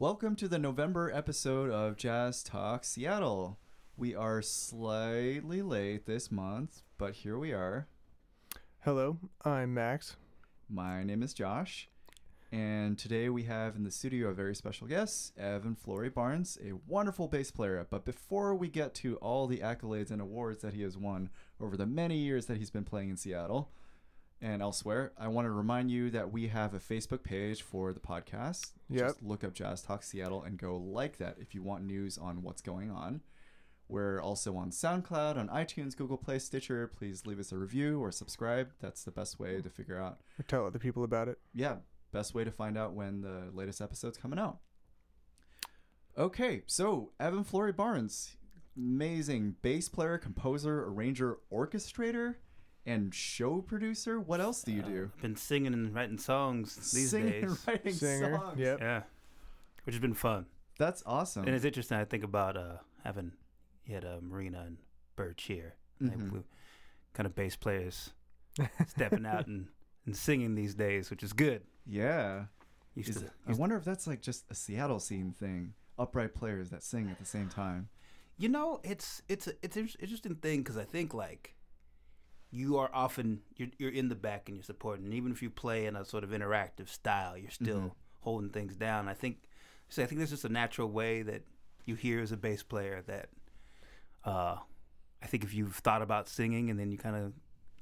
Welcome to the November episode of Jazz Talk Seattle. We are slightly late this month, but here we are. Hello, I'm Max. My name is Josh, and today we have in the studio a very special guest, Evan Flory Barnes, a wonderful bass player. But before we get to all the accolades and awards that he has won over the many years that he's been playing in Seattle and elsewhere, I want to remind you that we have a Facebook page for the podcast. Yep. Just look up Jazz Talk Seattle and go like that if you want news on what's going on. We're also on SoundCloud, on iTunes, Google Play, Stitcher. Please leave us a review or subscribe. That's the best way to figure out Or tell other people about it. yeah, best way to find out when the latest episode's coming out. Okay, so Evan Flory Barnes, amazing bass player, composer, arranger, orchestrator, and show producer. What else do you do? I've been singing and writing songs these Singing days. and writing Singer. songs. Yep. Yeah, which has been fun. That's awesome. And it's interesting. I think about uh, having you had uh, Marina and Birch here, like, Mhm. we- kind of bass players stepping out and, and singing these days, which is good. yeah. Used Is to, it- I used- wonder if that's like just a Seattle scene thing. Upright players that sing at the same time. you know, it's it's a, it's an interesting thing because I think like you are often you're you're in the back and you're supporting, and even if you play in a sort of interactive style, you're still Mhm. holding things down. I think so. I think there's just a natural way that you hear as a bass player that uh, I think if you've thought about singing and then you kind of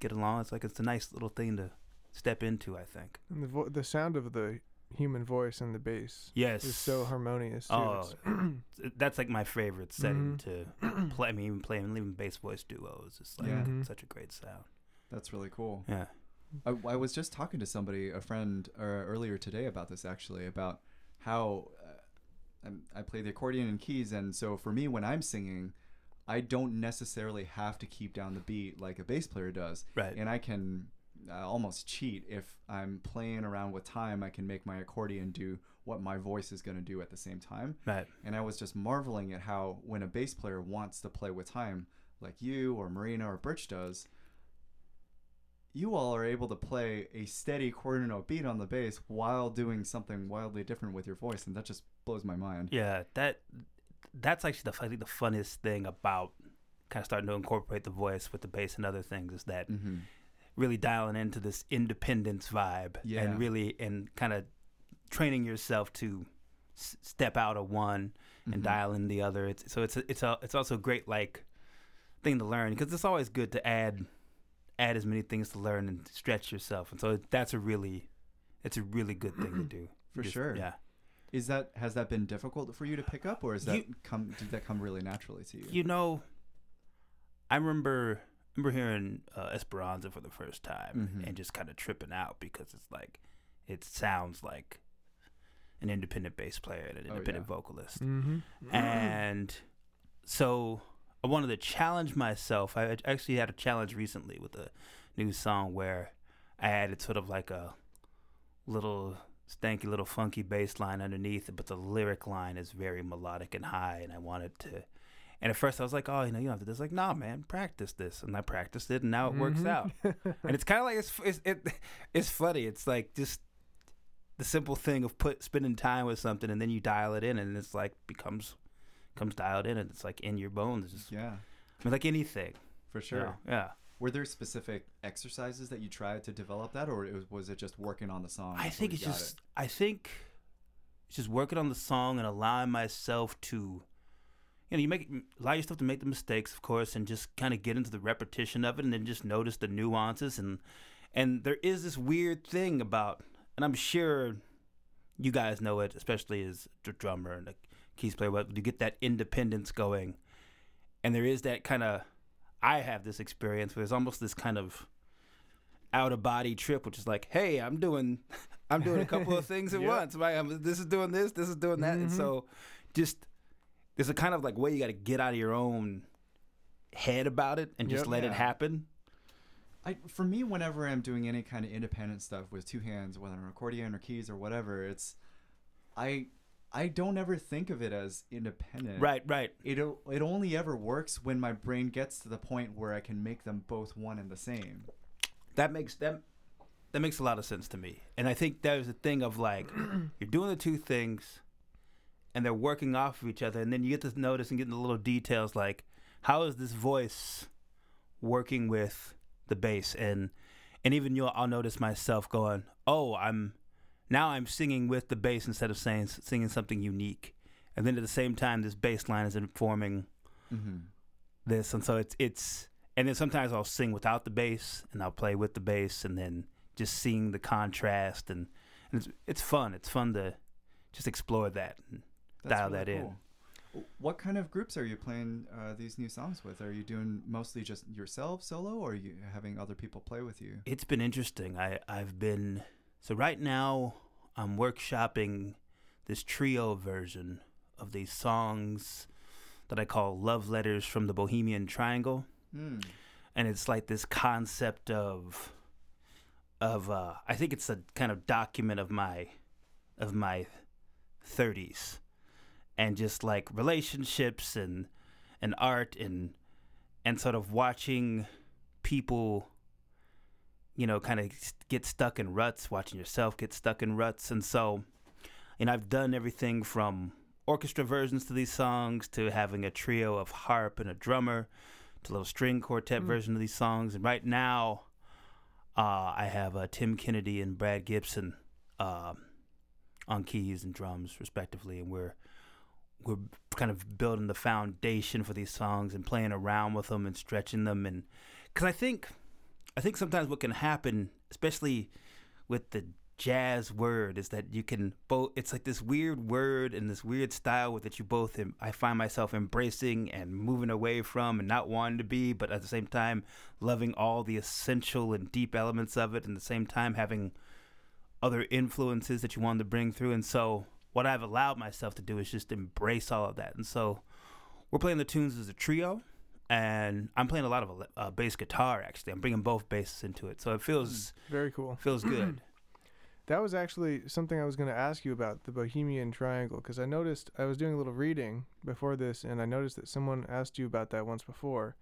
get along, it's like it's a nice little thing to step into. I think. And the vo- the sound of the human voice and the bass Yes. is so harmonious. Too. Oh, that's like my favorite setting Mhm. to play. I mean, even playing even bass voice duos. It's like Yeah. Mhm. such a great sound. That's really cool. Yeah. I, I was just talking to somebody, a friend, uh, earlier today about this actually, about how uh, I play the accordion and keys, and so for me, when I'm singing, I don't necessarily have to keep down the beat like a bass player does, Right. and I can uh, almost cheat if I'm playing around with time. I can make my accordion do what my voice is going to do at the same time, Right. and I was just marveling at how when a bass player wants to play with time, like you or Marina or Birch does, you all are able to play a steady quarter note beat on the bass while doing something wildly different with your voice, and that just blows my mind. Yeah. That that's actually the I think the funniest thing about kind of starting to incorporate the voice with the bass and other things is that Mm-hmm. Really dialing into this independence vibe Yeah. and really and kind of training yourself to s- step out of one and Mhm. dial in the other. It's so it's a, it's a, it's also a great like thing to learn because it's always good to add add as many things to learn and stretch yourself. And so that's a really it's a really good thing to do. For Just- sure. Yeah. Is that has that been difficult for you to pick up, or is that You- come did that come really naturally to you? You know, I remember remember hearing uh, Esperanza for the first time Mhm. and just kind of tripping out because it's like it sounds like an independent bass player and an Oh, independent yeah. vocalist. Mhm. And so I wanted to challenge myself. I actually had a challenge recently with a new song where I added sort of like a little stanky little funky bass line underneath it, but the lyric line is very melodic and high and I wanted to and at first I was like, Oh, you know, you don't have to do this like, nah man, practice this and I practiced it and now it works Mhm. out. And it's kinda like it's it's it, it's funny. It's like just the simple thing of put spending time with something and then you dial it in and it's like becomes comes dialed in and it's like in your bones. Just, yeah, I mean, like anything. for you sure. know? Yeah. Were there specific exercises that you tried to develop that, or it was, was it just working on the song? I think it's just I think it's just working on the song and allowing myself to you know, you make allow yourself to make the mistakes, of course, and just kind of get into the repetition of it, and then just notice the nuances. and And there is this weird thing about, and I'm sure you guys know it, especially as a drummer and a keys player, but you get that independence going, and there is that kind of. I have this experience where there's almost this kind of out of body trip, which is like, hey, I'm doing, I'm doing a couple of things at Yep. once. Right? I'm, this is doing this, this is doing that, and Mhm. so just there's a kind of like way you got to get out of your own head about it and just Yep. let Yeah. it happen. I for me, whenever I'm doing any kind of independent stuff with two hands, whether an accordion or keys or whatever, it's I I don't ever think of it as independent. Right, right. It it only ever works when my brain gets to the point where I can make them both one and the same. That makes that that makes a lot of sense to me. And I think there's a thing of like you're doing the two things and they're working off of each other, and then you get to notice and get the little details like how is this voice working with the bass, and and even you'll I'll notice myself going, oh, I'm now I'm singing with the bass instead of saying singing something unique, and then at the same time this bass line is informing Mm-hmm. this, and so it's it's and then sometimes I'll sing without the bass and I'll play with the bass, and then just seeing the contrast and, and it's it's fun. It's fun to just explore that. And dial that in. What kind of groups are you playing uh, these new songs with? Are you doing mostly just yourself solo, or are you having other people play with you? It's been interesting. I I've been so right now I'm workshopping this trio version of these songs that I call love letters from the Bohemian Triangle. Hmm. and it's like this concept of of uh I think it's a kind of document of my of my 30s and just like relationships and and art and and sort of watching people you know kind of get stuck in ruts watching yourself get stuck in ruts and so and I've done everything from orchestra versions to these songs to having a trio of harp and a drummer to a little string quartet Mm. version of these songs. And right now, uh, I have uh, Tim Kennedy and Brad Gibson um, on keys and drums, respectively, and we're we're kind of building the foundation for these songs and playing around with them and stretching them. And because I think, I think sometimes what can happen, especially with the jazz word is that you can both it's like this weird word and this weird style with that you both I find myself embracing and moving away from and not wanting to be but at the same time loving all the essential and deep elements of it and at the same time having other influences that you wanted to bring through and so what I've allowed myself to do is just embrace all of that and so we're playing the tunes as a trio and I'm playing a lot of uh, bass guitar actually I'm bringing both basses into it so it feels Very cool. feels good That was actually something I was going to ask you about the Bohemian Triangle because I noticed I was doing a little reading before this and I noticed that someone asked you about that once before.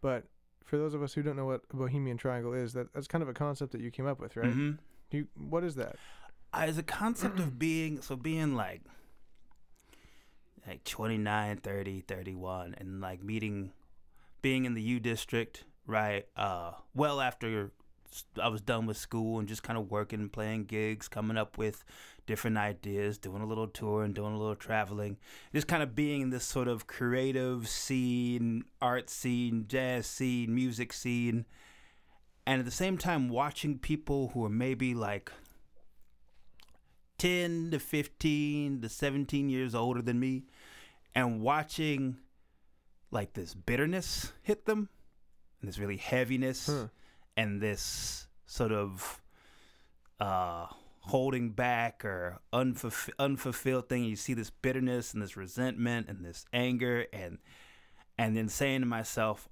But for those of us who don't know what a Bohemian Triangle is, that that's kind of a concept that you came up with, right? Mhm. You what is that? As a concept of being so being like like 29 30 31 and like meeting being in the u district right uh well after i was done with school and just kind of working playing gigs coming up with different ideas doing a little tour and doing a little traveling just kind of being in this sort of creative scene art scene jazz scene music scene and at the same time watching people who are maybe like 10 to 15 to 17 years older than me and watching like this bitterness hit them and this really heaviness Huh. and this sort of uh holding back or unfulf- unfulfilled thing you see this bitterness and this resentment and this anger and and then saying to myself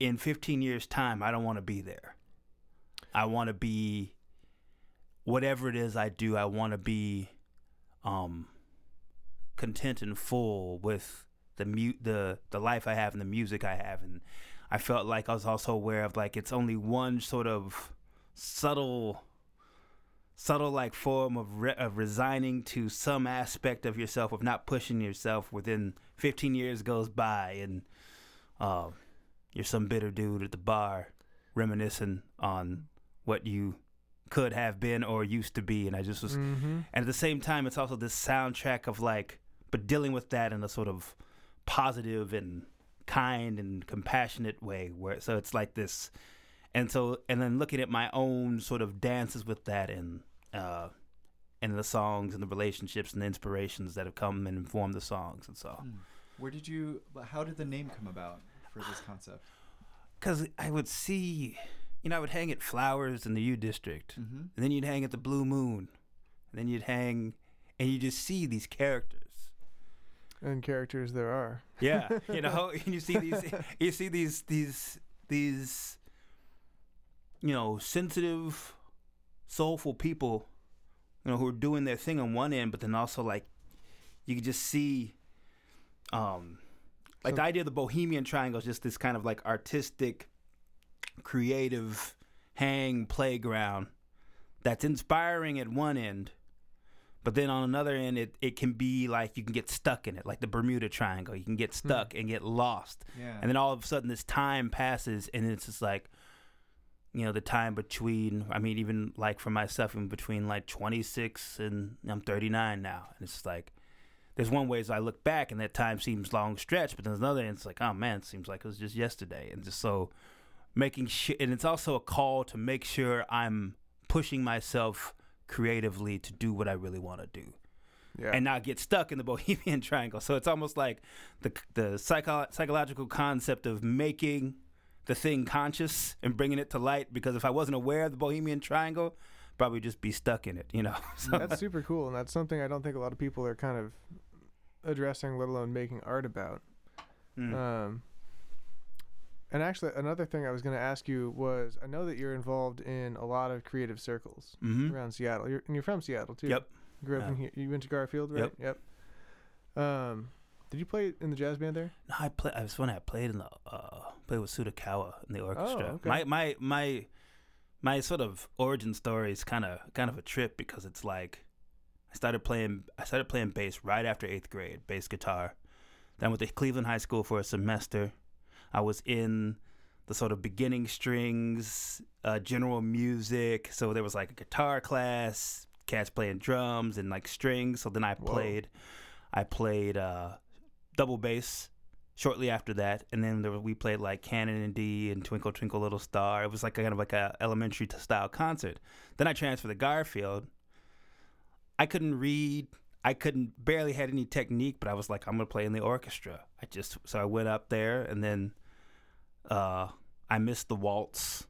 in 15 years time I don't want to be there I want to be whatever it is I do, I want to be um content and full with the the the life I have and the music I have. And I felt like I was also aware of like it's only one sort of subtle subtle like form of, re- of resigning to some aspect of yourself of not pushing yourself within 15 years goes by and uh, you're some bitter dude at the bar reminiscing on what you could have been or used to be and I just was Mm-hmm. and at the same time it's also this soundtrack of like but dealing with that in a sort of positive and kind and compassionate way where so it's like this and so and then looking at my own sort of dances with that and uh and the songs and the relationships and the inspirations that have come and informed the songs and so Hmm. Where did you? How did the name come about for this concept? because i would see you know i would hang at flowers in the u district Mm-hmm. and then you'd hang at the blue moon and then you'd hang and you just see these characters And characters there are. Yeah, you know, and you see these, you see these, these, these, you know, sensitive, soulful people, you know, who are doing their thing on one end, but then also like, you can just see, um, like So- the idea of the Bohemian Triangle is just this kind of like artistic, creative hang playground that's inspiring at one end, But then on another end, it, it can be like you can get stuck in it, like the Bermuda Triangle. You can get hmm. stuck and get lost. Yeah. And then all of a sudden, this time passes, and it's just like, you know, the time between, I mean, even like for myself, in between like 26 and I'm 39 now. And it's like, there's one way as I look back and that time seems long stretch, but there's another, and it's like, oh man, it seems like it was just yesterday. And just so making sure, and it's also a call to make sure I'm pushing myself creatively to do what I really want to do Yeah. and not get stuck in the Bohemian Triangle. So it's almost like the the psycho- psychological concept of making the thing conscious and bringing it to light. Because if I wasn't aware of the Bohemian Triangle, probably just be stuck in it. You know. So that's super cool, and that's something I don't think a lot of people are kind of addressing, let alone making art about. Mm. Um, and actually, another thing I was going to ask you was, I know that you're involved in a lot of creative circles Mhm. around Seattle. You're, and you're from Seattle too. Yep. Grew up in here. You went to Garfield, right? Yep. Yep. Um, did you play in the jazz band there? No, I play. I was when I played in the uh, played with Sudakawa in the orchestra. Oh, okay. My my my my sort of origin story is kind of kind of a trip because it's like I started playing I started playing bass right after eighth grade, bass guitar. Then I went to Cleveland High School for a semester. I was in the sort of beginning strings, uh, general music. So there was like a guitar class, cats playing drums and like strings. So then I Whoa. played, I played uh, double bass shortly after that, and then there, we played like Canon and D and Twinkle Twinkle Little Star. It was like a, kind of like a elementary style concert. Then I transferred to Garfield. I couldn't read. I couldn't barely had any technique, but I was like, I'm gonna play in the orchestra. I just so I went up there, and then uh, I missed the waltz,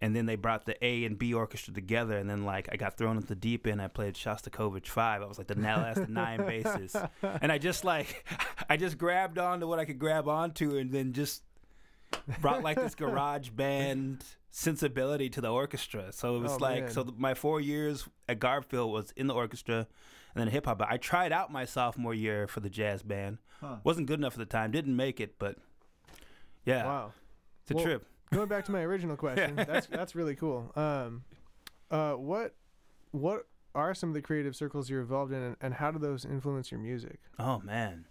and then they brought the A and B orchestra together, and then like I got thrown into the deep end. I played Shostakovich five. I was like the na- last of nine basses, and I just like I just grabbed onto what I could grab onto, and then just brought like this garage band sensibility to the orchestra. So it was Oh, like man. so my four years at Garfield was in the orchestra and then hip hop. But I tried out my sophomore year for the jazz band. Huh. Wasn't good enough at the time. Didn't make it, but yeah, Wow. it's a Well, trip. Going back to my original question, that's that's really cool. Um, uh, what what are some of the creative circles you're involved in, and, and how do those influence your music? Oh man.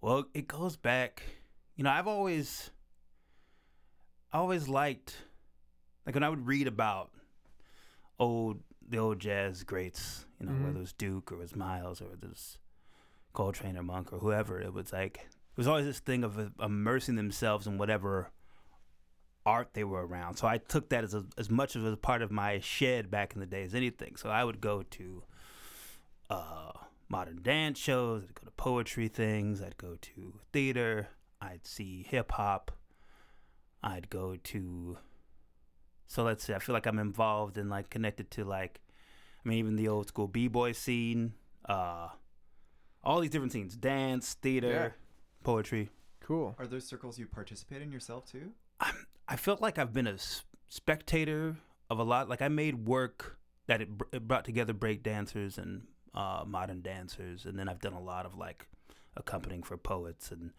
Well, it goes back. You know, I've always, I always liked, like when I would read about old the old jazz greats. You know, Mhm. whether it was Duke or it was Miles or it was Coltrane or Monk or whoever. It was like it was always this thing of uh, immersing themselves in whatever art they were around. So I took that as a, as much of a part of my shed back in the day as anything. So I would go to uh, modern dance shows. I'd go to poetry things. I'd go to theater. I'd see hip hop. I'd go to. So let's say I feel like I'm involved and like connected to like, I mean even the old school b boy scene, uh, all these different scenes: dance, theater, Yeah. poetry. Cool. Are those circles you participate in yourself too? I'm, I felt like I've been a s- spectator of a lot. Like I made work that it, br- it brought together break dancers and uh, modern dancers, and then I've done a lot of like accompanying for poets, and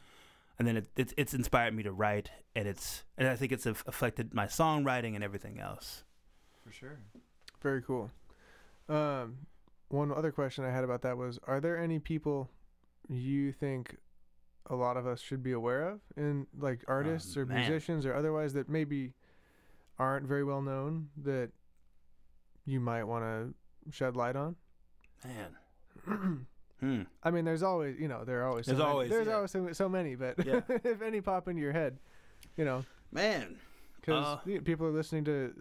and then it, it's it's inspired me to write, and it's and I think it's affected my songwriting and everything else. For sure. Very cool. Um, one other question I had about that was: Are there any people you think a lot of us should be aware of, in like artists or man. musicians or otherwise that maybe aren't very well known that you might want to shed light on? Man, hmm. I mean, there's always, you know, there are always, so There's many- always, there's yeah. always so, so many, but Yeah. if any pop into your head, you know, man. because Uh, people are listening to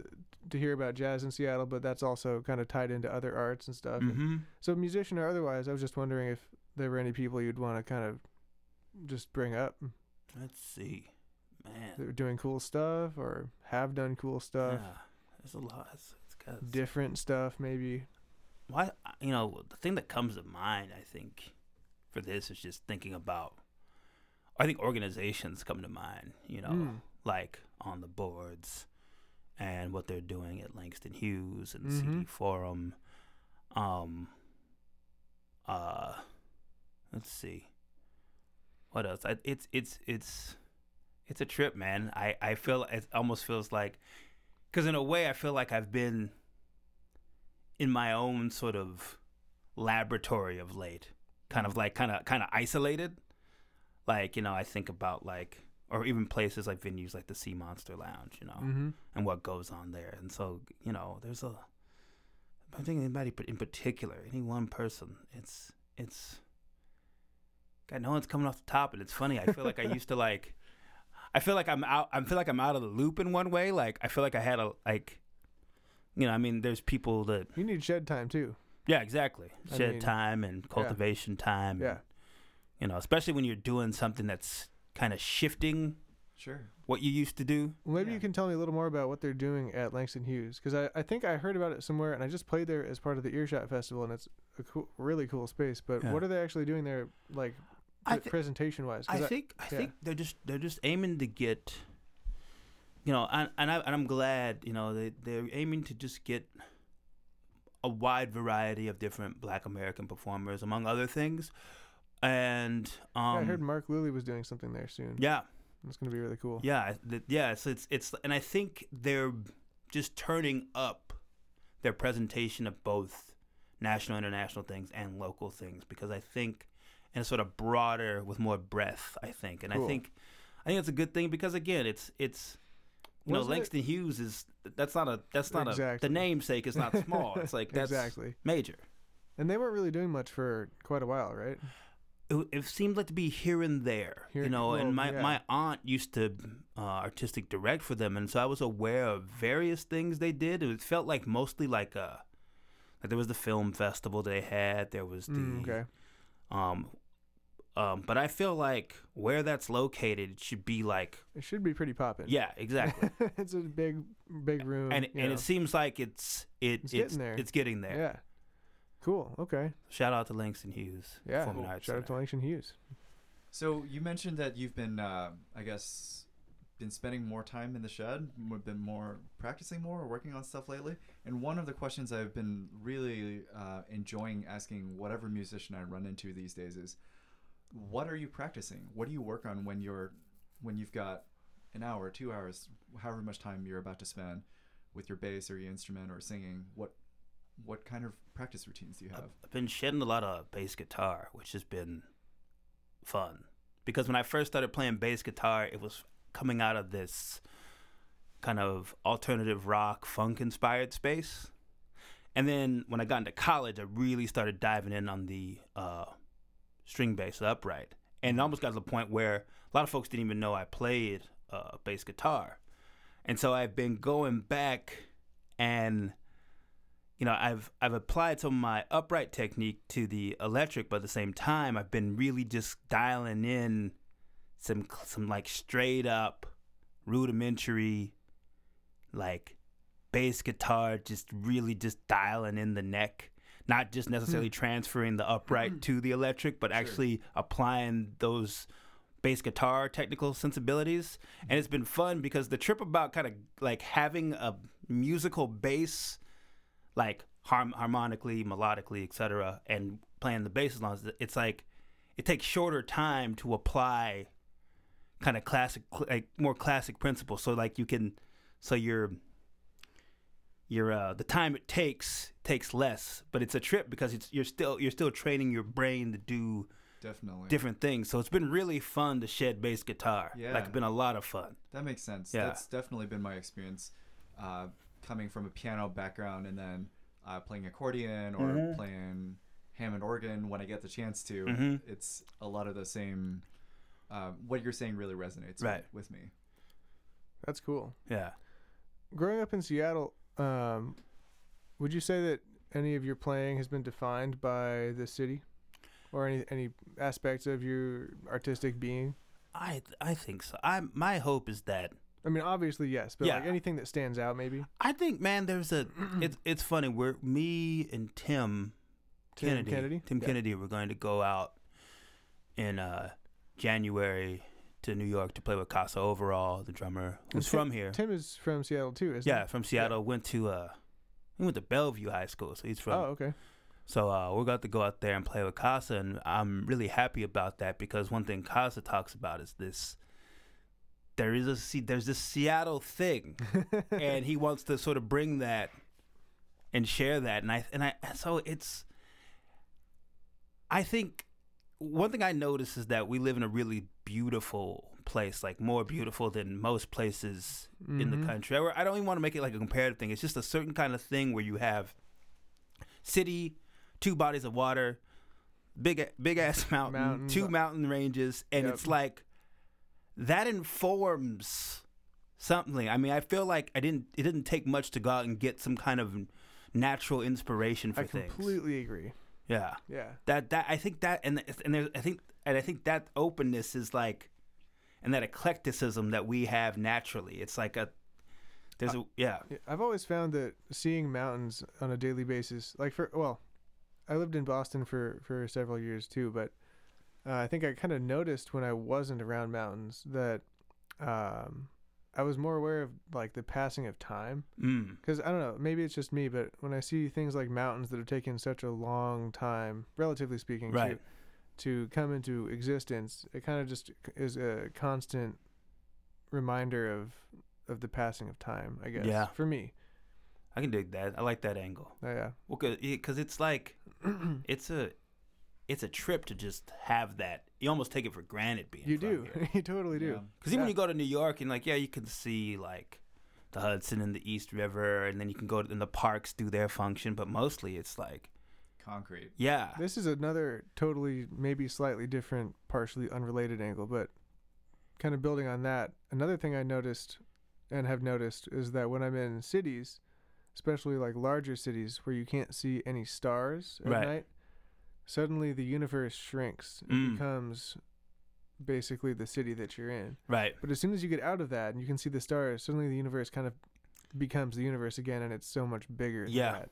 to hear about jazz in Seattle, but that's also kind of tied into other arts and stuff. And hmm So, musician or otherwise, I was just wondering if there were any people you'd want to kind of just bring up Let's see, that man. are doing cool stuff or have done cool stuff, Yeah, there's a lot. It's, it's got different stuff, maybe. why you know the thing that comes to mind i think for this is just thinking about i think organizations come to mind you know Mm. like on the boards and what they're doing at langston hughes and Mhm. cd forum um uh let's see what else I, it's it's it's it's a trip man i i feel it almost feels like because in a way i feel like i've been in my own sort of laboratory of late, kind of like kind of kind of isolated. Like you know, I think about like or even places like venues like the Sea Monster Lounge, you know, Mm-hmm. and what goes on there. And so you know, there's a. I think anybody in particular, any one person, it's it's. God, no one's coming off the top, and it's funny. I feel like I used to like. I feel like I'm out. I feel like I'm out of the loop in one way. Like I feel like I had a like. You know, I mean, there's people that You need shed time too. yeah, exactly. I Shed mean, time and cultivation time. Yeah. and, you know, especially when you're doing something that's kind of shifting Sure. what you used to do. Well, maybe Yeah. you can tell me a little more about what they're doing at Langston Hughes because I, I think I heard about it somewhere and I just played there as part of the Earshot Festival and it's a cool, really cool space. But Yeah. what are they actually doing there, like I pre- thi- presentation wise? I think I yeah. think they're just they're just aiming to get, you know, and and, I, and I'm glad you know they they're aiming to just get a wide variety of different Black American performers, among other things, and um, I heard Mark Lilly was doing something there soon. yeah, It's gonna be really cool. Yeah, th- yeah. So it's it's and I think they're just turning up their presentation of both national, international things and local things because I think and sort of broader with more breadth. I think, and Cool. I think I think it's a good thing because again, it's it's you know Wasn't it- Langston Hughes is that's not a that's not a the namesake is not small. It's like that's exactly. major. And they weren't really doing much for quite a while, right? It, it seemed like to be here and there, Here- you know. well, and my, yeah. my aunt used to uh, artistic direct for them, and so I was aware of various things they did. It felt like mostly like a like there was the film festival they had. There was the Mm, okay. um um, but I feel like where that's located it should be like It should be pretty popping. yeah, exactly. it's a big, big room. and and know. it seems like it's it, It's it's getting there. It's getting there. Yeah. Cool. Okay. Shout out to Langston Hughes, Yeah. Performing Cool. Arts Shout out to Langston Hughes. So you mentioned that you've been, uh, I guess, been spending more time in the shed, m- been more practicing more, or working on stuff lately. And one of the questions I've been really uh, enjoying asking whatever musician I run into these days is, what are you practicing? What do you work on when you're, when you've got an hour, two hours, however much time you're about to spend with your bass or your instrument or singing? What, what kind of practice routines do you have? I've been shedding a lot of bass guitar, which has been fun. Because when I first started playing bass guitar, it was coming out of this kind of alternative rock, funk inspired space. And then when I got into college, I really started diving in on the uh, string bass upright. And it almost got to the point where a lot of folks didn't even know I played uh, bass guitar. And so I've been going back and you know, I've I've applied some of my upright technique to the electric, but at the same time, I've been really just dialing in some some like straight up rudimentary like bass guitar, just really just dialing in the neck, not just necessarily hmm. transferring the upright hmm. to the electric, but Sure. actually applying those bass guitar technical sensibilities. And it's been fun because the trip about kind of like having a musical bass like harm- harmonically, melodically, etc., and playing the bass lines, It's like it takes shorter time to apply kind of classic, like more classic principles. So like you can, so your your uh, the time it takes takes less, but it's a trip because it's you're still you're still training your brain to do Definitely. different things. So it's been really fun to shed bass guitar. Yeah. like it's been a lot of fun. That makes sense. Yeah. That's definitely been my experience, uh, coming from a piano background and then uh, playing accordion or Mhm. playing Hammond organ when I get the chance to. Mhm. It's a lot of the same. Uh, what you're saying really resonates Right. with, with me. That's cool. Yeah. Growing up in Seattle, um, would you say that any of your playing has been defined by the city, or any any aspects of your artistic being? I I think so. I my hope is that I mean, obviously yes, but like anything that stands out, maybe. I think, man, there's a. it's it's funny. We're me and Tim, Tim Kennedy, Kennedy? Tim Yeah. Kennedy. We're going to go out in uh, January to New York to play with Kassa Overall, the drummer who's Tim- from here. Tim is from Seattle too, isn't yeah, from Seattle. Went to uh, he went to Bellevue High School, so he's from. Oh, okay. So uh, we're going to go out there and play with Kassa, and I'm really happy about that because one thing Kassa talks about is this. There is a Se- there's this Seattle thing, and he wants to sort of bring that and share that. And I and I so it's. I think one thing I notice is that we live in a really beautiful place, like more beautiful than most places in the Mhm. country. I, I don't even want to make it like a comparative thing. It's just a certain kind of thing where you have city, two bodies of water, big big ass mountain, Mountains. two mountain ranges, and Yep. it's like that informs something. I mean, I feel like I didn't. It didn't take much to go out and get some kind of natural inspiration for I things. I completely agree. Yeah, Yeah. that that I think that and and there's I think and I think that openness is like, and that eclecticism that we have naturally. It's like a there's a yeah Yeah, I've always found that seeing mountains on a daily basis, like for well, I lived in Boston for for several years too, but uh, I think I kind of noticed when I wasn't around mountains that um, I was more aware of like the passing of time. mm, Because I don't know, maybe it's just me, but when I see things like mountains that have taken such a long time, relatively speaking, Right. to, to come into existence, it kind of just is a constant reminder of of the passing of time. I guess. Yeah. For me. I can dig that. I like that angle. Oh, yeah. Well, because it's like it's a it's a trip to just have that. You almost take it for granted being. you from do. here. you totally do. Yeah. Because even when you go to New York and like, yeah, you can see like the Hudson and the East River, and then you can go to and the parks do their function, but mostly it's like, Concrete. yeah, This is another totally, maybe slightly different, partially unrelated angle, but kind of building on that. Another thing I noticed and have noticed is that when I'm in cities, especially like larger cities where you can't see any stars at Right. night, suddenly the universe shrinks and Mm. becomes basically the city that you're in. right, But as soon as you get out of that and you can see the stars, suddenly the universe kind of becomes the universe again, and it's so much bigger. Than Yeah. that.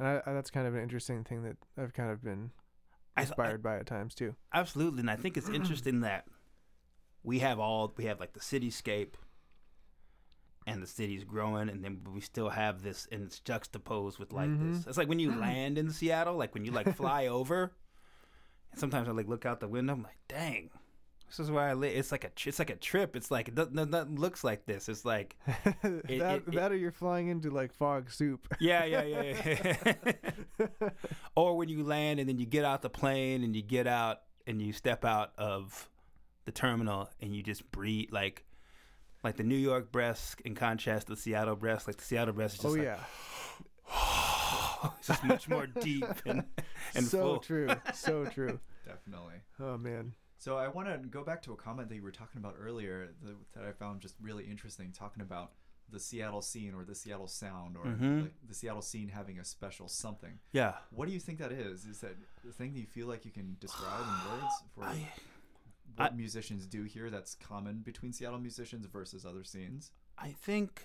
And I, I, that's kind of an interesting thing that I've kind of been inspired by at times too. absolutely. And I think it's interesting that we have all we have like the cityscape, and the city's growing, and then we still have this, and it's juxtaposed with like this. Mhm. It's like when you land in Seattle, like when you like fly over, and sometimes I like look out the window, I'm like, dang. This is where I live. It's like a tr- it's like a trip. It's like it doesn't, nothing looks like this. It's like that it- that or you're flying into like fog soup. Yeah, yeah, yeah. yeah. or when you land and then you get out the plane and you get out and you step out of the terminal and you just breathe like like the New York breath in contrast to the Seattle breath. Like the Seattle breath is just oh like yeah, it's just much more deep and and so full. true, so true. Definitely. Oh man, So I want to go back to a comment that you were talking about earlier that, that I found just really interesting, talking about the Seattle scene or the Seattle sound or Mhm. like the Seattle scene having a special something. Yeah. What do you think that is? Is that the thing that you feel like you can describe in words for I, what I- musicians do here that's common between Seattle musicians versus other scenes? I think,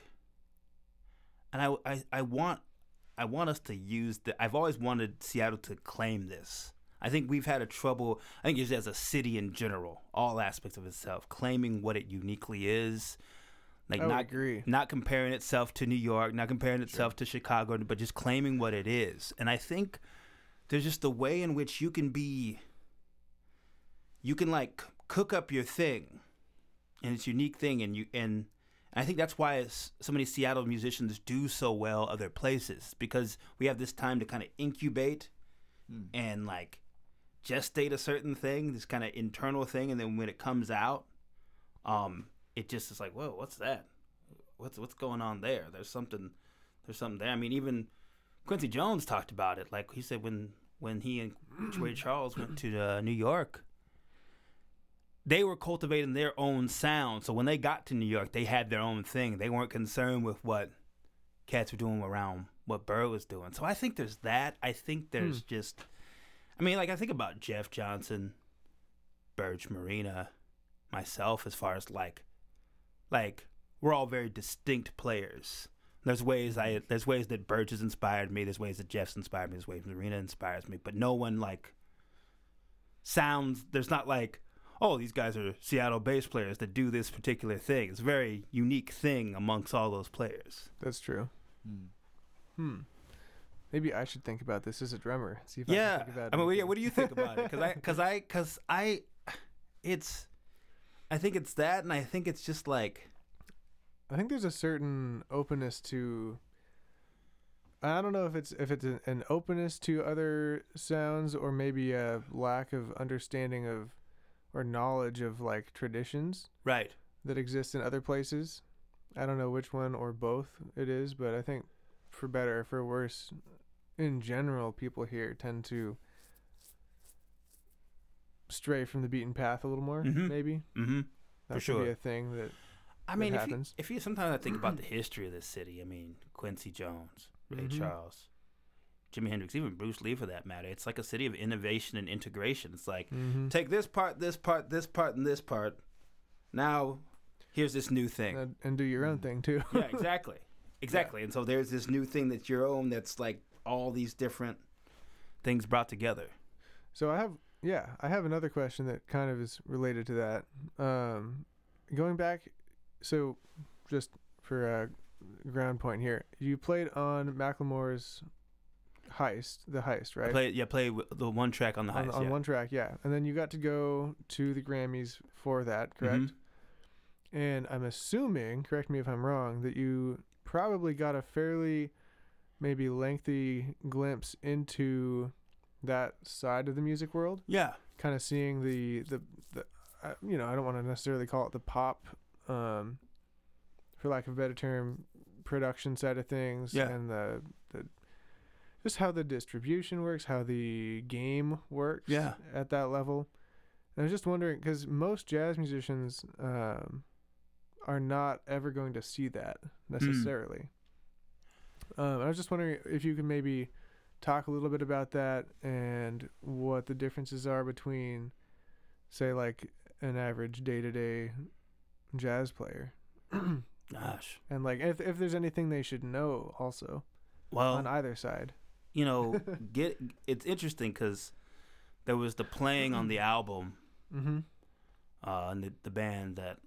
and I, I, I want, I want us to use the. I've always wanted Seattle to claim this. I think we've had a trouble. I think just as a city in general, all aspects of itself, claiming what it uniquely is, like I not agree. not comparing itself to New York, not comparing itself to Chicago, but just claiming what it is. And I think there's just a way in which you can be, you can like c- cook up your thing, and it's unique thing, and you and I think that's why so many Seattle musicians do so well other places because we have this time to kind of incubate Hmm. and like gestate a certain thing, this kind of internal thing, and then when it comes out, um, it just is like, whoa, what's that? What's what's going on there? There's something, there's something there. I mean, even Quincy Jones talked about it. Like he said when when he and Ray Charles went to uh, New York, they were cultivating their own sound. So when they got to New York, they had their own thing. They weren't concerned with what cats were doing around what Burr was doing. So I think there's that. I think there's hmm. just, I mean, like I think about Jeff Johnson, Burge Marina, myself, as far as like, like we're all very distinct players. There's ways I hmm. there's ways that Burge has inspired me. There's ways that Jeff's inspired me. There's ways Marina inspires me. But no one like sounds. There's not like oh these guys are Seattle bass players that do this particular thing. It's a very unique thing amongst all those players. That's true. Hmm. Hmm. Maybe I should think about this as a drummer. See if I yeah, can think about it. I mean, what, yeah, anything. what do you think about it? Because I, because I, because I, it's, I think it's that, and I think it's just like, I think there's a certain openness to I don't know if it's if it's an, an openness to other sounds or maybe a lack of understanding of or knowledge of like traditions Right. that exist in other places. I don't know which one or both it is, but I think for better or for worse, in general, people here tend to stray from the beaten path a little more. Mhm. Maybe Mm-hmm. that For could be sure. a thing that I that mean, if you, if you sometimes I think about the history of this city. I mean, Quincy Jones, Ray Mhm. Charles, Jimi Hendrix, even Bruce Lee for that matter. It's like a city of innovation and integration. It's like Mhm. take this part, this part, this part, and this part. Now, here's this new thing. and, and do your own Mm. thing too. yeah, exactly, exactly. And so there's this new thing that's your own. That's like all these different things brought together. So I have yeah, I have another question that kind of is related to that. Um, going back, so just for a ground point here, you played on Macklemore's heist, the heist, right? play, yeah, play the one track on the heist. on yeah. one track, yeah, and then you got to go to the Grammys for that, correct? Mhm. And I'm assuming, correct me if I'm wrong, that you probably got a fairly maybe lengthy glimpse into that side of the music world Yeah, kind of seeing the the, the uh, you know I don't want to necessarily call it the pop, um, for lack of a better term, production side of things, Yeah. and the the just how the distribution works, how the game works, Yeah. at that level. And I was just wondering because most jazz musicians um, are not ever going to see that necessarily. Um, I was just wondering if you could maybe talk a little bit about that and what the differences are between, say, like an average day to day jazz player, gosh. and like if if there's anything they should know also Well, on either side. You know, get it's interesting because there was the playing on the album, Mm-hmm. uh, and the, the band that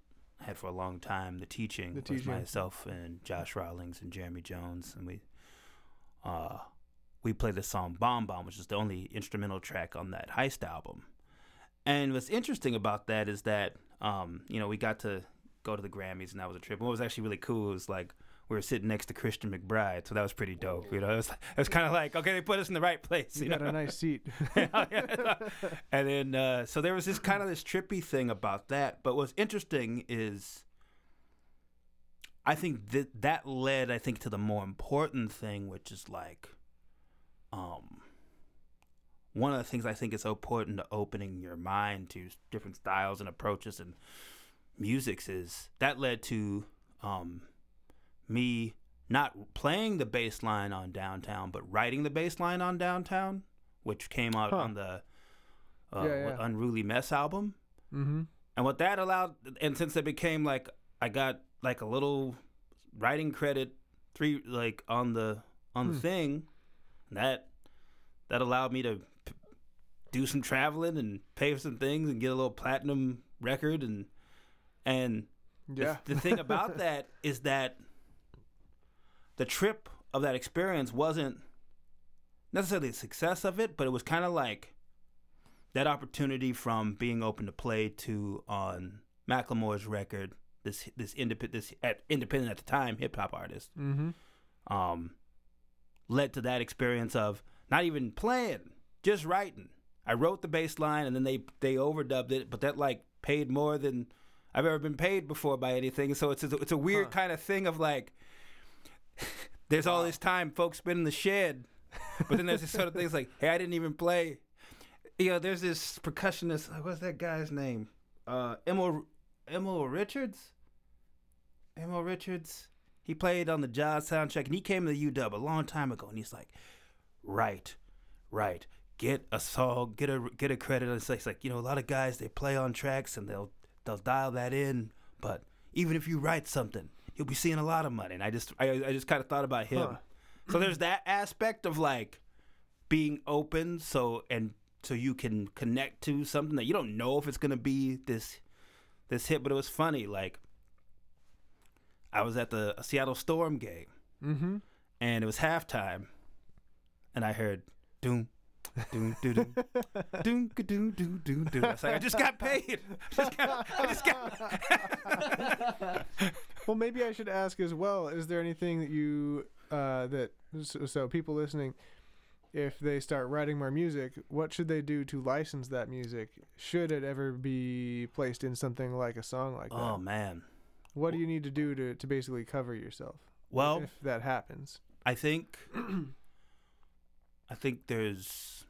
I had for a long time, the teaching, The was Teaching. myself and Josh Rawlings and Jeremy Jones, and we, uh, we played the song "BomBom," which is the only instrumental track on that Heist album. And what's interesting about that is that, um, you know, we got to go to the Grammys, and that was a trip. And what was actually really cool was like we were sitting next to Christian McBride, so that was pretty dope. You know, it was, it was kind of like, okay, they put us in the right place. You You, got know? a nice seat. and then uh, so there was this kind of this trippy thing about that. But what's interesting is I think that that led I think to the more important thing, which is like um one of the things I think is so important to opening your mind to different styles and approaches and musics is that led to um me not playing the bass line on downtown but writing the bass line on downtown which came out Huh. on the uh, Yeah, yeah. unruly mess album mm-hmm. and what that allowed, and since it became like I got like a little writing credit, three like on the on the Hmm. thing, that that allowed me to p- do some traveling and pay for some things and get a little platinum record and and the- Yeah. the, thing about that is that the trip of that experience wasn't necessarily the success of it, but it was kind of like that opportunity from being open to play to on Macklemore's record, this this independent this at, independent at the time hip hop artist, mm-hmm. um, led to that experience of not even playing, just writing. I wrote the bass line and then they they overdubbed it, but that like paid more than I've ever been paid before by anything. So it's a, it's a weird Huh. kind of thing of like there's all this time folks spend in the shed, but then there's this sort of things like, hey, I didn't even play. You know, there's this percussionist. What's that guy's name? Uh, Emil Emil Richards. Emil Richards. He played on the Jaws soundtrack, and he came to UW a long time ago, and he's like, right, right. Get a song, get a get a credit. It's like, it's like you know, a lot of guys they play on tracks and they'll they'll dial that in, but even if you write something, you'll be seeing a lot of money. And I just I, I just kind of thought about him. Huh. So there's that aspect of like being open, so and so you can connect to something that you don't know if it's gonna be this this hit, but it was funny. Like I was at the Seattle Storm game Mm-hmm. and it was halftime, and I heard doom. Like, I just got paid. Just got, I just got. Well, maybe I should ask as well. Is there anything that you uh, that so, so people listening, if they start writing more music, what should they do to license that music? Should it ever be placed in something like a song like that? Oh man. What do you need to do to, to basically cover yourself? Well, if that happens. I think I think there's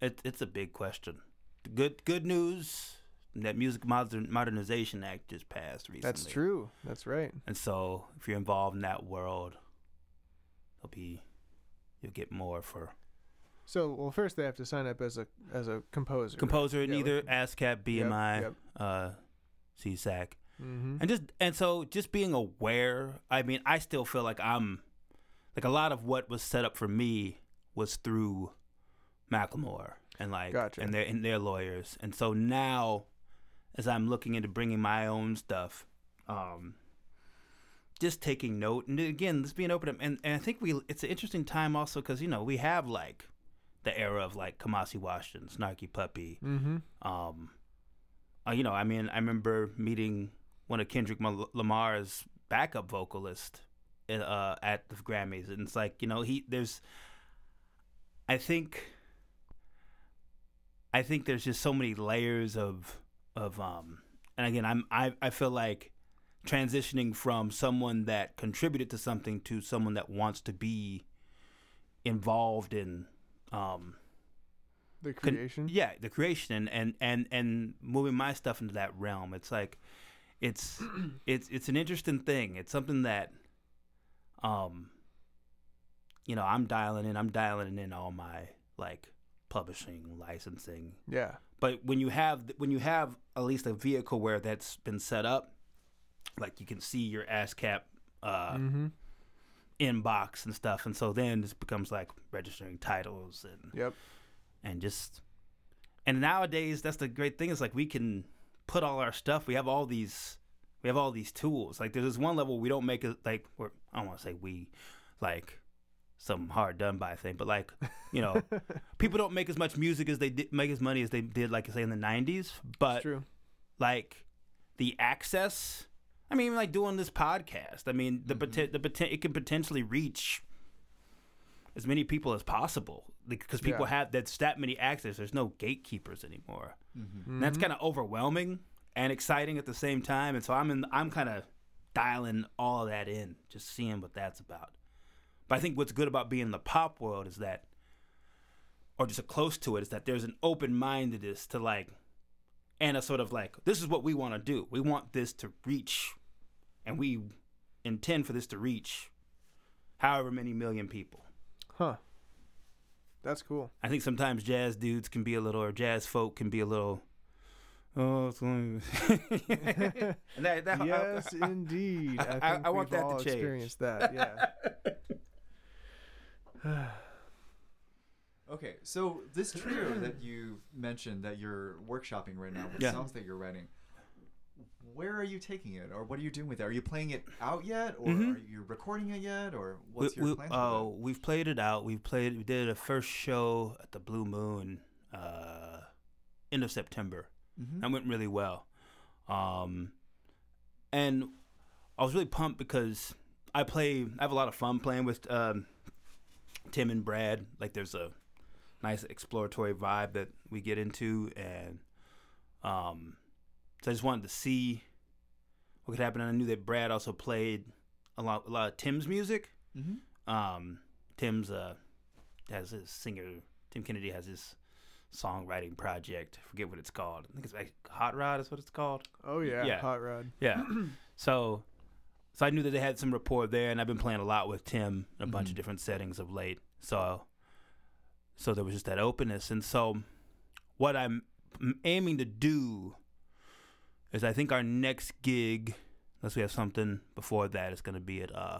it, it's a big question. The good good news that Music Modern, Modernization Act just passed recently. That's true. That's right. And so if you're involved in that world, there'll be you'll get more for So, well, first they have to sign up as a as a composer. composer in Yeah, either like- ASCAP, BMI, Yep. uh SESAC. Mm-hmm. and just and so just being aware i mean i still feel like i'm like a lot of what was set up for me was through macklemore and like Gotcha. and their and their lawyers and so now as i'm looking into bringing my own stuff um just taking note and again this being open and, and i think we it's an interesting time also because you know we have like the era of like kamasi washington snarky puppy Mm-hmm. um, uh, you know, I mean, I remember meeting one of Kendrick Lamar's backup vocalist in, uh, at the Grammys, and it's like, you know, he there's, I think, I think there's just so many layers of of um, and again, I'm I I feel like transitioning from someone that contributed to something to someone that wants to be involved in um The con- creation. yeah, the creation and, and and and moving my stuff into that realm. It's like it's it's it's an interesting thing. It's something that um you know, I'm dialing in, I'm dialing in all my like publishing, licensing. Yeah. But when you have when you have at least a vehicle where that's been set up, like you can see your ASCAP uh mm-hmm. inbox and stuff and so then this becomes like registering titles and Yep. and just and nowadays that's the great thing is like we can put all our stuff we have all these we have all these tools like there's this one level we don't make it like we're, i don't want to say we like some hard done by thing but like you know people don't make as much music as they did make as money as they did like I say in the 90s but true. like the access i mean like doing this podcast i mean the poten- the poten- it can potentially reach as many people as possible because people Yeah. have that's that many access there's no gatekeepers anymore Mm-hmm. and that's Mhm. kind of overwhelming and exciting at the same time and so i'm in i'm kind of dialing all of that in just seeing what that's about but i think what's good about being in the pop world is that or just close to it is that there's an open-mindedness to like and a sort of like this is what we want to do we want this to reach and we intend for this to reach however many million people Huh. That's cool. I think sometimes jazz dudes can be a little, or jazz folk can be a little. Oh, it's only. and that, that, yes, indeed. I, I- think I- I want we've that to all change. experienced that. Yeah. Okay, so this trio that you mentioned that you're workshopping right now with Yeah. songs that you're writing, where are you taking it, or what are you doing with it? Are you playing it out yet, or Mhm. are you recording it yet, or we, what's your we, plan? oh, we've played it out. We've played. We did a first show at the Blue Moon, uh, end of September. Mm-hmm. That went really well. Um, and I was really pumped because I play. I have a lot of fun playing with um, Tim and Brad. Like, there's a nice exploratory vibe that we get into, and um, so I just wanted to see what could happen. And I knew that Brad also played a lot, a lot of Tim's music. Mm-hmm. Um, Tim's uh has his singer. Tim Kennedy has his songwriting project. I forget what it's called. I think it's like Hot Rod is what it's called. Oh yeah, Yeah. Hot Rod. Yeah. so, so I knew that they had some rapport there, and I've been playing a lot with Tim in a bunch of Mhm. different settings of late. So, so there was just that openness, and so what I'm aiming to do is I think our next gig, unless we have something before that, is going to be at uh,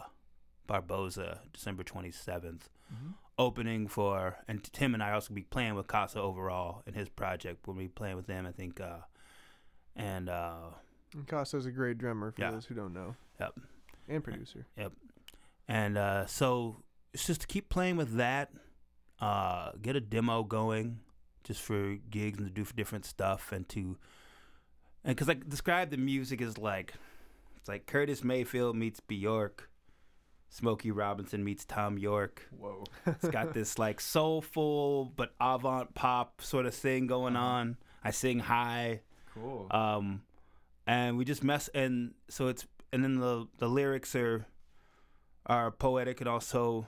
Barboza, December 27th Mm-hmm. Opening for and Tim and I are also be playing with Kassa Overall in his project. We'll be playing with them, I think. Uh, and uh, And a great drummer for Yeah. those who don't know. Yep. And producer. Yep. And uh, so it's just to keep playing with that. Uh, get a demo going, just for gigs and to do for different stuff, and to and because I describe the music as like it's like Curtis Mayfield meets Bjork Smokey Robinson meets Thom Yorke. Whoa. It's got this like soulful but avant pop sort of thing going Uh-huh. on. I sing high, Cool. um, and we just mess. And so it's and then the the lyrics are are poetic and also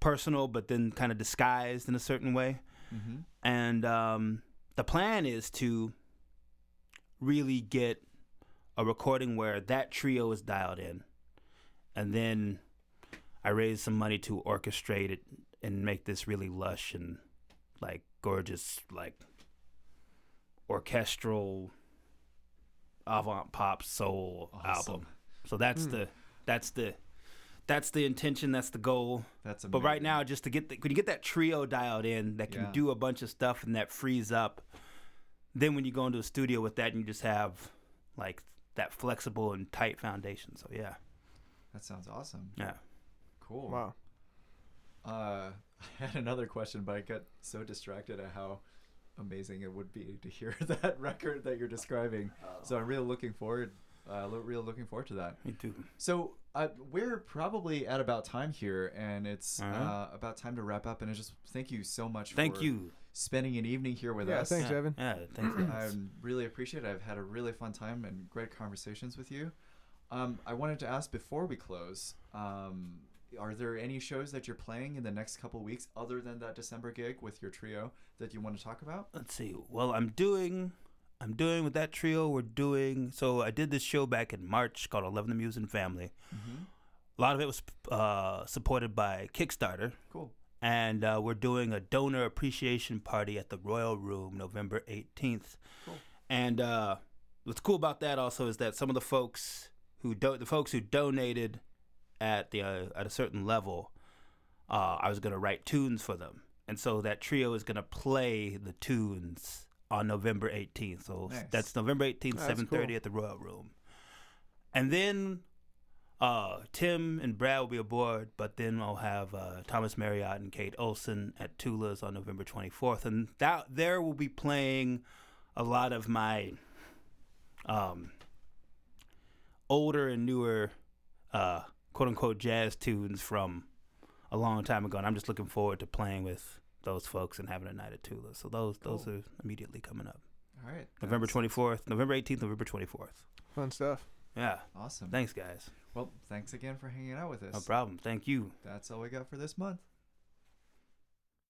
personal, but then kind of disguised in a certain way. mm-hmm. And um, the plan is to really get a recording where that trio is dialed in, and then I raised some money to orchestrate it and make this really lush and like gorgeous, like orchestral avant pop soul Awesome. album. So that's Hmm. the that's the that's the intention. That's the goal. That's amazing. But right now, just to get the, when you get that trio dialed in that can Yeah. do a bunch of stuff and that frees up, then when you go into a studio with that, and you just have like that flexible and tight foundation. So yeah, that sounds awesome. yeah. Cool. Wow. Uh, I had another question, but I got so distracted at how amazing it would be to hear that record that you're describing. So I'm really looking forward. Uh, lo- really looking forward to that. Me too. So uh, we're probably at about time here, and it's Uh-huh. uh, about time to wrap up. And I just thank you so much. Thank for you. spending an evening here with Yeah, us. thanks, yeah. Evan. Yeah, thanks. I guys. really appreciate it. I've had a really fun time and great conversations with you. Um, I wanted to ask before we close, um, are there any shows that you're playing in the next couple weeks other than that December gig with your trio that you want to talk about? Let's see. Well, I'm doing. I'm doing with that trio. We're doing. So I did this show back in March called Eleven the Muse and Family. Mm-hmm. A lot of it was uh, supported by Kickstarter. Cool. and uh, we're doing a donor appreciation party at the Royal Room November 18th. Cool. And uh, what's cool about that also is that some of the folks who do- the folks who donated at the uh, at a certain level, uh, I was gonna write tunes for them, and so that trio is gonna play the tunes on November 18th. So Nice. that's November 18th, That's 7:30 cool. at the Royal Room. And then uh, Tim and Brad will be aboard, but then I'll have uh, Thomas Marriott and Kate Olson at Tula's on November 24th, and that there will be playing a lot of my um, older and newer uh, quote unquote jazz tunes from a long time ago, and I'm just looking forward to playing with those folks and having a night at Tula. So those those are immediately coming up. All right. November 24th, November 18th, November 24th. Fun stuff. Yeah. Awesome. Thanks, guys. Well, thanks again for hanging out with us. No problem. Thank you. That's all we got for this month.